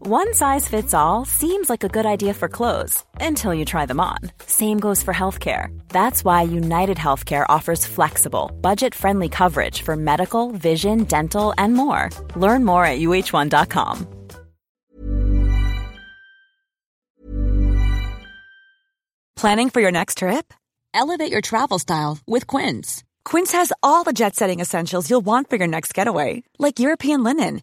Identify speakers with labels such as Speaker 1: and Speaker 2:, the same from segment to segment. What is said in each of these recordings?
Speaker 1: One size fits all seems like a good idea for clothes until you try them on. Same goes for healthcare. That's why United Healthcare offers flexible, budget friendly coverage for medical, vision, dental, and more. Learn more at uh1.com.
Speaker 2: Planning for your next trip?
Speaker 3: Elevate your travel style with Quince.
Speaker 2: Quince has all the jet setting essentials you'll want for your next getaway, like European linen,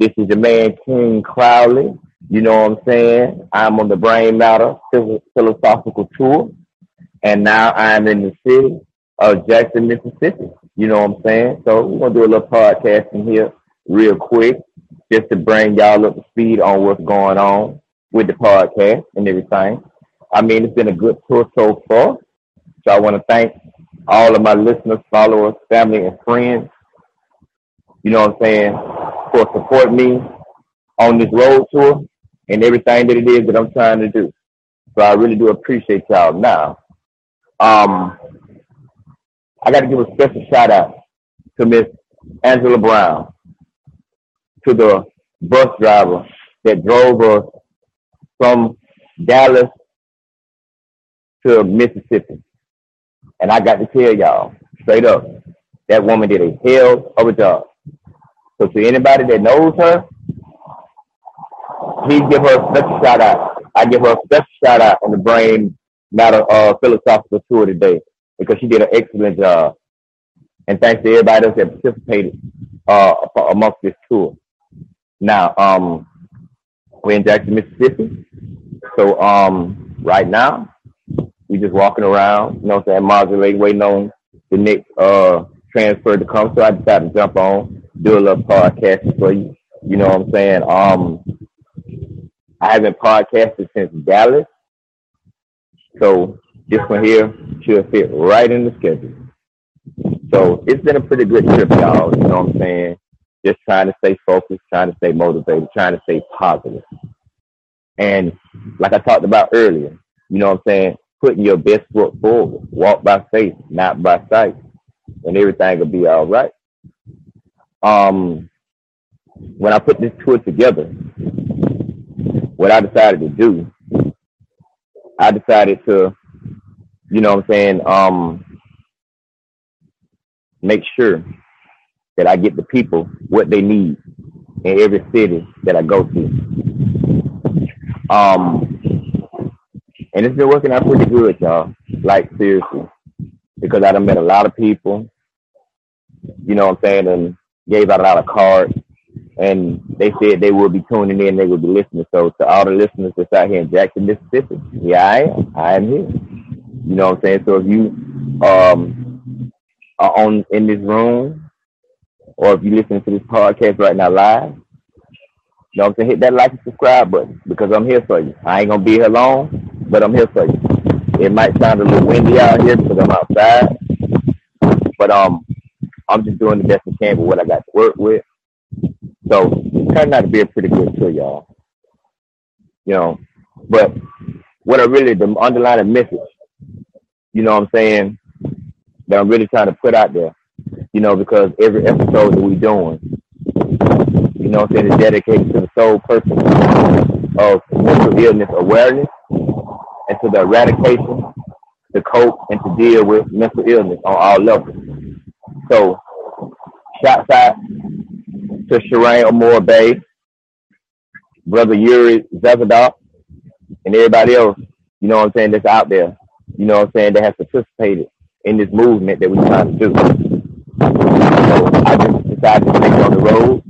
Speaker 4: This is your man King Crowley. You know what I'm saying? I'm on the Brain Matter philosophical tour, and now I'm in the city of Jackson, Mississippi. You know what I'm saying? So we're gonna do a little podcasting here, real quick, just to bring y'all up to speed on what's going on with the podcast and everything. I mean, it's been a good tour so far. So I want to thank all of my listeners, followers, family, and friends. You know what I'm saying? For supporting me on this road tour and everything that it is that I'm trying to do. So I really do appreciate y'all. Now, um, I got to give a special shout out to Miss Angela Brown, to the bus driver that drove us from Dallas to Mississippi. And I got to tell y'all straight up, that woman did a hell of a job. So to anybody that knows her, please give her a special shout out. I give her a special shout out on the Brain Matter uh, Philosophical Tour today because she did an excellent job. And thanks to everybody else that participated uh, amongst this tour. Now, um, we're in Jackson, Mississippi. So um, right now, we're just walking around, you know what I'm saying, modulating, waiting on the next uh, transfer to come. So I decided to jump on, do a little podcasting for you. You know what I'm saying? Um, I haven't podcasted since Dallas. So this one here should fit right in the schedule. So it's been a pretty good trip, y'all. You know what I'm saying? Just trying to stay focused, trying to stay motivated, trying to stay positive. And like I talked about earlier, you know what I'm saying? Putting your best foot forward. Walk by faith, not by sight. And everything will be all right. Um, when I put this tour together, what I decided to do, I decided to, you know what I'm saying, um, make sure that I get the people what they need in every city that I go to. Um, and it's been working out pretty good, y'all. Like seriously, because I done met a lot of people. You know what I'm saying, and gave out a lot of cards. And they said they will be tuning in, they will be listening. So to all the listeners that's out here in Jackson, Mississippi, yeah, I am. I am here. You know what I'm saying? So if you um are on in this room or if you listen to this podcast right now live, you know what I'm saying, hit that like and subscribe button because I'm here for you. I ain't gonna be here long, but I'm here for you. It might sound a little windy out here because I'm outside. But um I'm just doing the best I can with what I got to work with. So it turned out to be a pretty good tour, y'all. You know, but what I really the underlying message, you know what I'm saying, that I'm really trying to put out there, you know, because every episode that we're doing, you know what I'm saying, is dedicated to the sole purpose of mental illness awareness and to the eradication, to cope and to deal with mental illness on all levels. So, shouts out to Shireen Amore Bay, brother Yuri Zavadok, and everybody else, you know what I'm saying, that's out there, you know what I'm saying, that has participated in this movement that we're trying to do. So I just decided to take it on the road.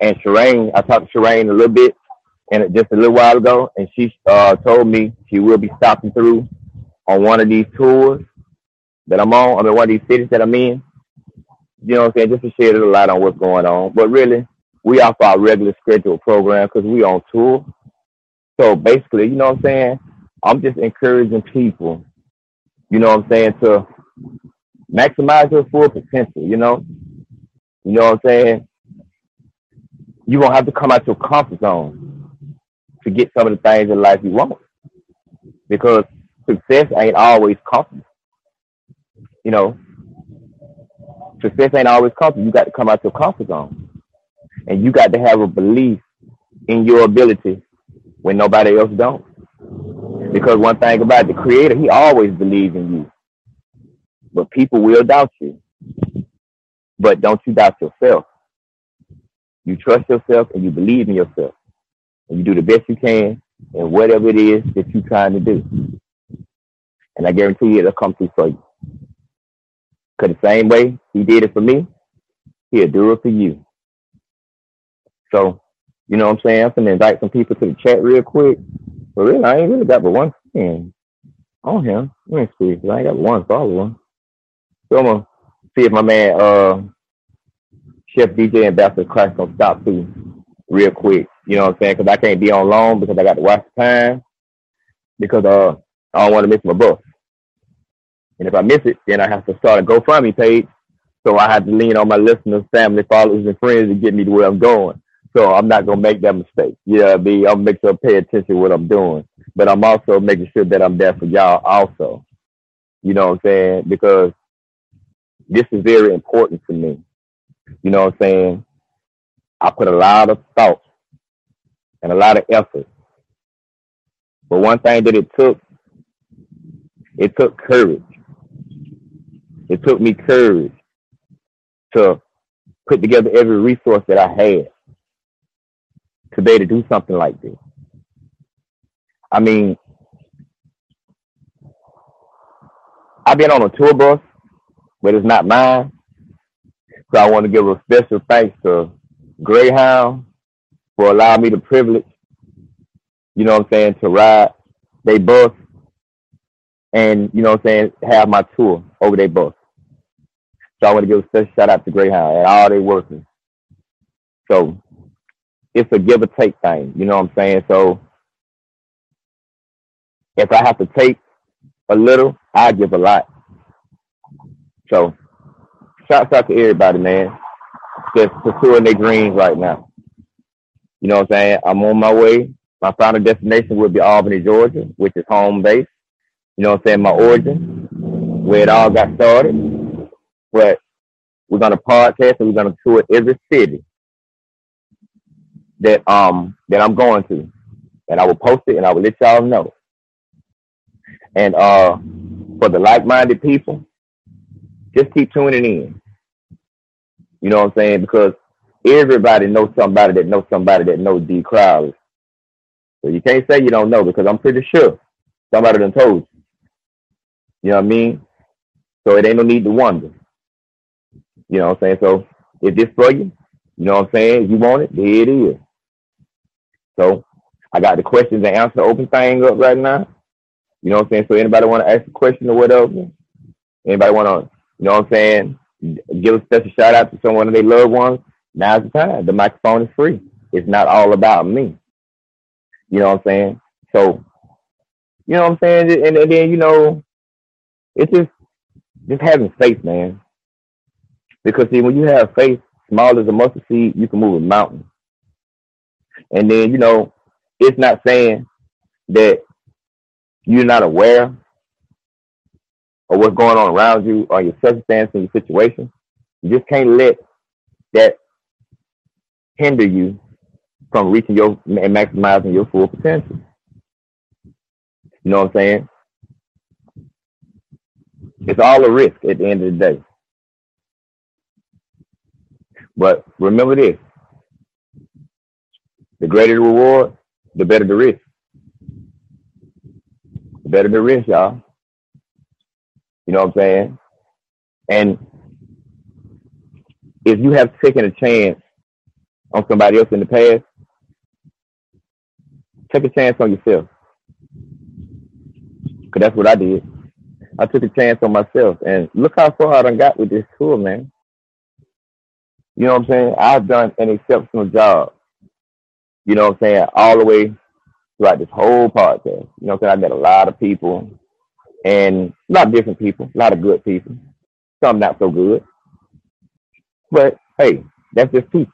Speaker 4: And Shireen, I talked to Shireen a little bit and just a little while ago, and she uh, told me she will be stopping through on one of these tours that I'm on, I mean, one of these cities that I'm in you know what I'm saying, just to shed a light on what's going on. But really, we off our regular scheduled program because we on tour. So basically, you know what I'm saying, I'm just encouraging people, you know what I'm saying, to maximize your full potential, you know? You know what I'm saying? You won't have to come out your comfort zone to get some of the things in life you want. Because success ain't always comfortable. You know, success ain't always comfortable. You got to come out your comfort zone. And you got to have a belief in your ability when nobody else don't. Because one thing about the creator, he always believes in you. But people will doubt you. But don't you doubt yourself. You trust yourself and you believe in yourself. And you do the best you can in whatever it is that you're trying to do. And I guarantee you it'll come through for you. Because the same way he did it for me, he'll do it for you. So, you know what I'm saying? I'm going to invite some people to the chat real quick. But really, I ain't really got but one friend on him. Let me see. I ain't got one follower. So I'm going to see if my man, uh, Chef DJ Ambassador Christ gonna stop too real quick. You know what I'm saying? Because I can't be on loan because I got to watch the time. Because uh, I don't want to miss my bus. And if I miss it, then I have to start a GoFundMe page. So I have to lean on my listeners, family, followers, and friends to get me to where I'm going. So I'm not gonna make that mistake. You know what I mean? I'll make sure I pay attention to what I'm doing. But I'm also making sure that I'm there for y'all also. You know what I'm saying? Because this is very important to me. You know what I'm saying? I put a lot of thought and a lot of effort. But one thing that it took, it took courage. It took me courage to put together every resource that I had to be able to do something like this. I mean, I've been on a tour bus, but it's not mine. So I want to give a special thanks to Greyhound for allowing me the privilege, you know what I'm saying, to ride their bus and, you know what I'm saying, have my tour over their bus. So I want to give a special shout out to Greyhound and all their workers. So it's a give or take thing, you know what I'm saying? So if I have to take a little, I give a lot. So shouts out to everybody, man. Just pursuing their dreams right now. You know what I'm saying? I'm on my way. My final destination will be Albany, Georgia, which is home base. You know what I'm saying? My origin, where it all got started but we're gonna podcast and we're gonna tour every city that um that I'm going to. and I will post it and I will let y'all know. And uh, for the like-minded people, just keep tuning in. You know what I'm saying? Because everybody knows somebody that knows somebody that knows Dee Crowley. So you can't say you don't know because I'm pretty sure somebody done told you. You know what I mean? So it ain't no need to wonder. You know what I'm saying? So if this for you, you know what I'm saying? If you want it, there it is. So I got the questions and answer open thing up right now. You know what I'm saying? So anybody want to ask a question or whatever? Anybody want to, you know what I'm saying? Give a special shout out to someone of their loved ones. Now's the time. The microphone is free. It's not all about me. You know what I'm saying? So, you know what I'm saying? And, and then, you know, it's just just having faith, man. Because see, when you have faith, small as a mustard seed, you can move a mountain. And then, you know, it's not saying that you're not aware of what's going on around you or your circumstance and your situation. You just can't let that hinder you from reaching your and maximizing your full potential. You know what I'm saying? It's all a risk at the end of the day. But remember this the greater the reward, the better the risk. The better the risk, y'all. You know what I'm saying? And if you have taken a chance on somebody else in the past, take a chance on yourself. Because that's what I did. I took a chance on myself. And look how far I done got with this tour, man. You know what I'm saying? I've done an exceptional job. You know what I'm saying? All the way throughout this whole podcast. You know what I'm saying? I met a lot of people and a lot of different people, a lot of good people, some not so good. But hey, that's just people.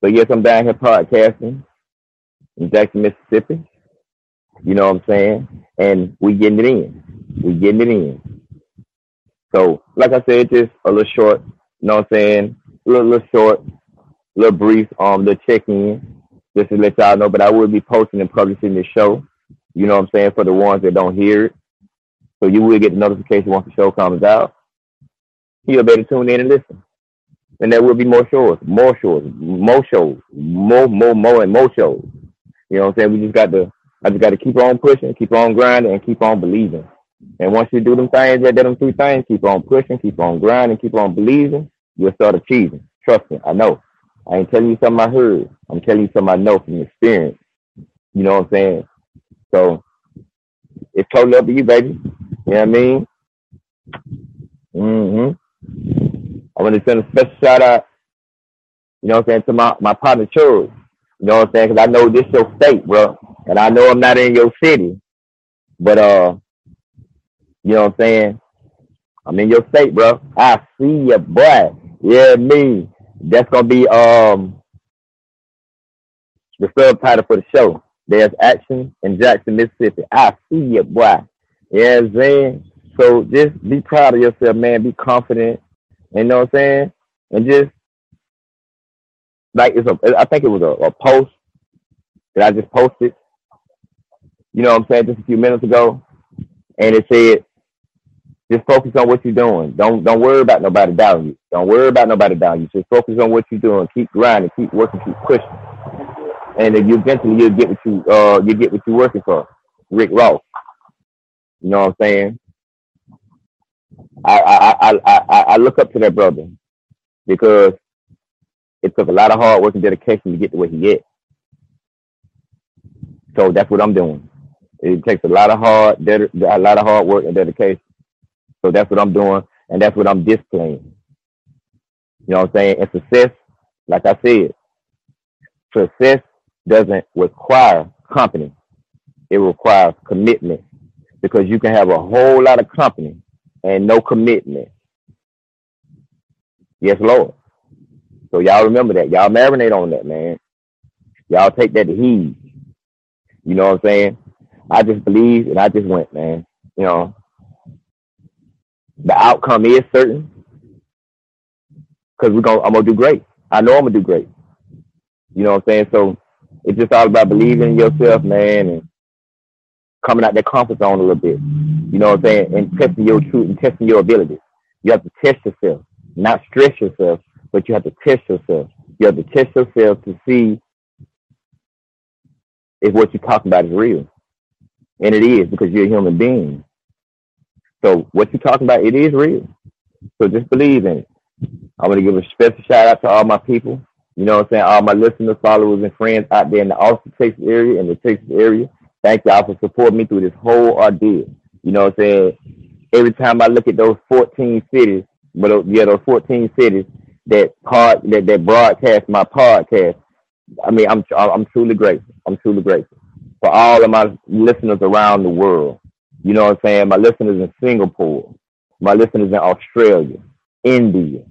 Speaker 4: But yes, I'm down here podcasting in Jackson, Mississippi. You know what I'm saying? And we getting it in. We getting it in. So, like I said, just a little short, you know what I'm saying? Little, little short, little brief, um, little check in, just to let y'all know. But I will be posting and publishing this show. You know what I'm saying? For the ones that don't hear it. So you will get the notification once the show comes out. You'll be able to tune in and listen. And there will be more shows, more shows, more shows, more, more, more, and more shows. You know what I'm saying? We just got to, I just got to keep on pushing, keep on grinding, and keep on believing. And once you do them things, that them three things, keep on pushing, keep on grinding, keep on believing, you'll start achieving. Trust me, I know. I ain't telling you something I heard. I'm telling you something I know from experience. You know what I'm saying? So it's totally up to you, baby. You know what I mean? Mm-hmm. I want to send a special shout out, you know what I'm saying, to my, my partner Charles. You know what I'm saying? Because I know this your state, bro. And I know I'm not in your city. But, uh, you know what I'm saying? I'm in your state, bro. I see you, boy. Yeah, me. That's gonna be um the subtitle for the show. There's action in Jackson, Mississippi. I see you, boy. Yeah, you know I'm saying? So just be proud of yourself, man. Be confident. You know what I'm saying? And just like it's a I think it was a, a post that I just posted. You know what I'm saying, just a few minutes ago. And it said just focus on what you're doing. Don't don't worry about nobody doubting you. Don't worry about nobody doubting you. Just focus on what you're doing. Keep grinding. Keep working. Keep pushing. And then you eventually you'll get what you uh you get what you're working for. Rick Ross. You know what I'm saying? I I I I, I look up to that brother because it took a lot of hard work and dedication to get to where he is. So that's what I'm doing. It takes a lot of hard, a lot of hard work and dedication. So that's what I'm doing, and that's what I'm displaying. You know what I'm saying? And success, like I said, success doesn't require company. It requires commitment because you can have a whole lot of company and no commitment. Yes, Lord. So y'all remember that. Y'all marinate on that, man. Y'all take that to heed. You know what I'm saying? I just believe and I just went, man. You know, the outcome is certain because we're gonna I'm gonna do great. I know I'm gonna do great. You know what I'm saying? So it's just all about believing in yourself, man, and coming out that comfort zone a little bit. You know what I'm saying? And testing your truth and testing your abilities. You have to test yourself, not stress yourself, but you have to test yourself. You have to test yourself to see if what you're talking about is real. And it is because you're a human being. So what you're talking about, it is real. So just believe in it. I want to give a special shout out to all my people. You know what I'm saying? All my listeners, followers, and friends out there in the Austin, Texas area and the Texas area. Thank y'all for supporting me through this whole ordeal. You know what I'm saying? Every time I look at those 14 cities, but yeah, those 14 cities that part that, that broadcast my podcast, I mean, I'm I'm truly grateful. I'm truly grateful for all of my listeners around the world. You know what I'm saying? My listeners in Singapore, my listeners in Australia, India,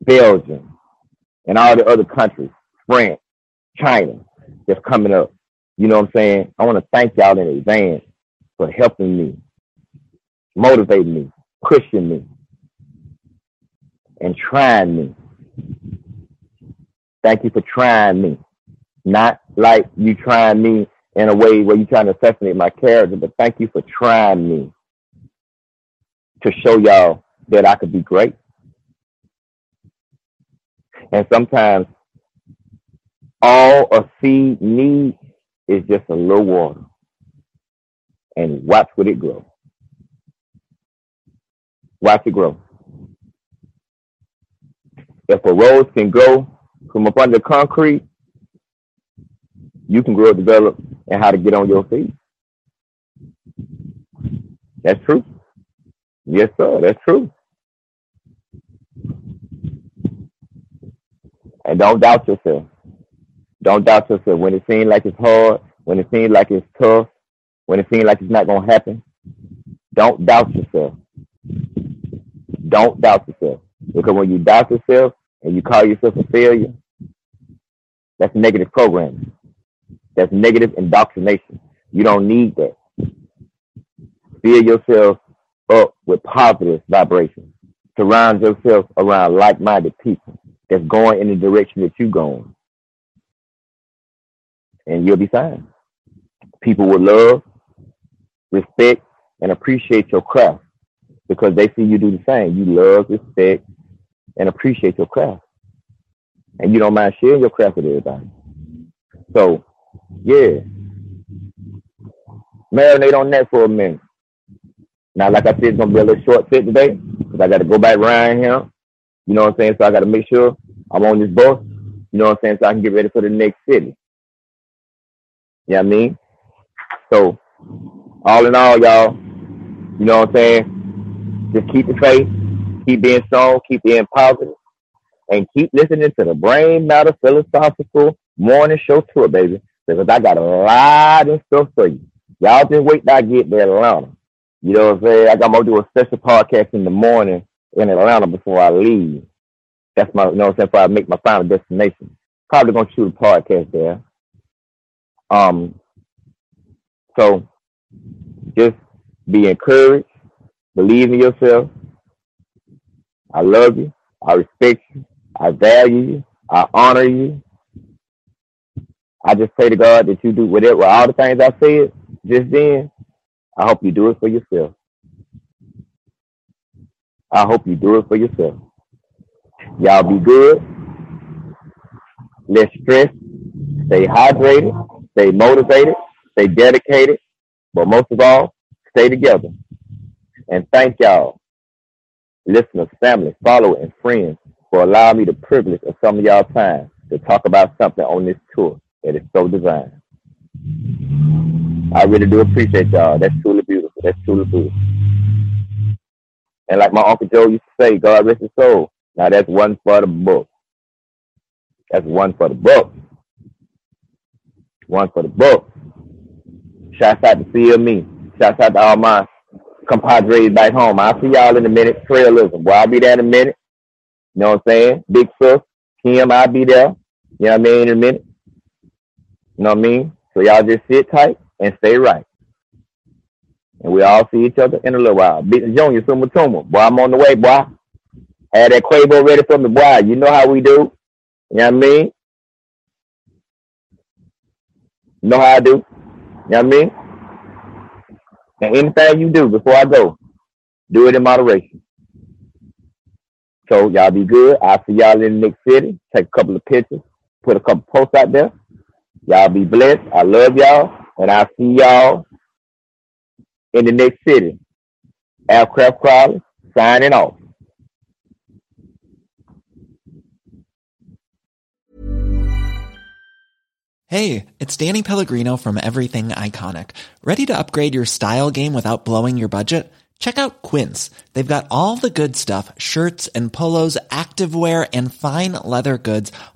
Speaker 4: Belgium, and all the other countries, France, China, that's coming up. You know what I'm saying? I want to thank y'all in advance for helping me, motivating me, pushing me, and trying me. Thank you for trying me. Not like you trying me in a way where you're trying to assassinate my character, but thank you for trying me to show y'all that I could be great. And sometimes all a seed needs is just a little water. And watch what it grow. Watch it grow. If a rose can grow from up under concrete, you can grow, develop, and how to get on your feet. That's true. Yes, sir. That's true. And don't doubt yourself. Don't doubt yourself. When it seems like it's hard, when it seems like it's tough, when it seems like it's not going to happen, don't doubt yourself. Don't doubt yourself. Because when you doubt yourself and you call yourself a failure, that's negative programming. That's negative indoctrination. You don't need that. Fill yourself up with positive vibrations. Surround yourself around like-minded people that's going in the direction that you're going. And you'll be fine. People will love, respect, and appreciate your craft because they see you do the same. You love, respect, and appreciate your craft. And you don't mind sharing your craft with everybody. So, yeah. Marinate on that for a minute. Now, like I said, it's gonna be a little short fit today because I got to go back around here you know what I'm saying? So I got to make sure I'm on this bus. You know what I'm saying? So I can get ready for the next city. You know what I mean? So, all in all, y'all, you know what I'm saying? Just keep the faith, keep being strong, keep being positive, and keep listening to the Brain Matter Philosophical Morning Show Tour, baby. Because I got a lot of stuff for you. Y'all just wait till I get there Atlanta. You know what I'm saying? I got to do a special podcast in the morning in Atlanta before I leave. That's my, you know what I'm saying, before I make my final destination. Probably gonna shoot a podcast there. Um, so just be encouraged, believe in yourself. I love you. I respect you. I value you. I honor you. I just pray to God that you do whatever, all the things I said just then. I hope you do it for yourself. I hope you do it for yourself. Y'all be good. Less stress. Stay hydrated. Stay motivated. Stay dedicated. But most of all, stay together. And thank y'all, listeners, family, followers, and friends for allowing me the privilege of some of y'all time to talk about something on this tour that is so divine. I really do appreciate y'all. That's truly beautiful. That's truly beautiful. And like my Uncle Joe used to say, God rest his soul. Now that's one for the book. That's one for the book. One for the book. Shouts out to Feel Me. Shouts out to all my compadres back home. I'll see y'all in a minute. Trailism. Well, I'll be there in a minute. You know what I'm saying? Big sis, Kim, I'll be there. You know what I mean? In a minute. You know what I mean? So y'all just sit tight and stay right. And we all see each other in a little while. Big Junior, Suma Tuma. Boy, I'm on the way, boy. Had that Quavo ready for me, boy. You know how we do. You know what I mean? You know how I do. You know what I mean? And anything you do before I go, do it in moderation. So y'all be good. I'll see y'all in the next city. Take a couple of pictures. Put a couple posts out there. Y'all be blessed. I love y'all. And I'll see y'all in the next city. Aircraft Crowley signing off.
Speaker 5: Hey, it's Danny Pellegrino from Everything Iconic. Ready to upgrade your style game without blowing your budget? Check out Quince. They've got all the good stuff shirts and polos, activewear, and fine leather goods,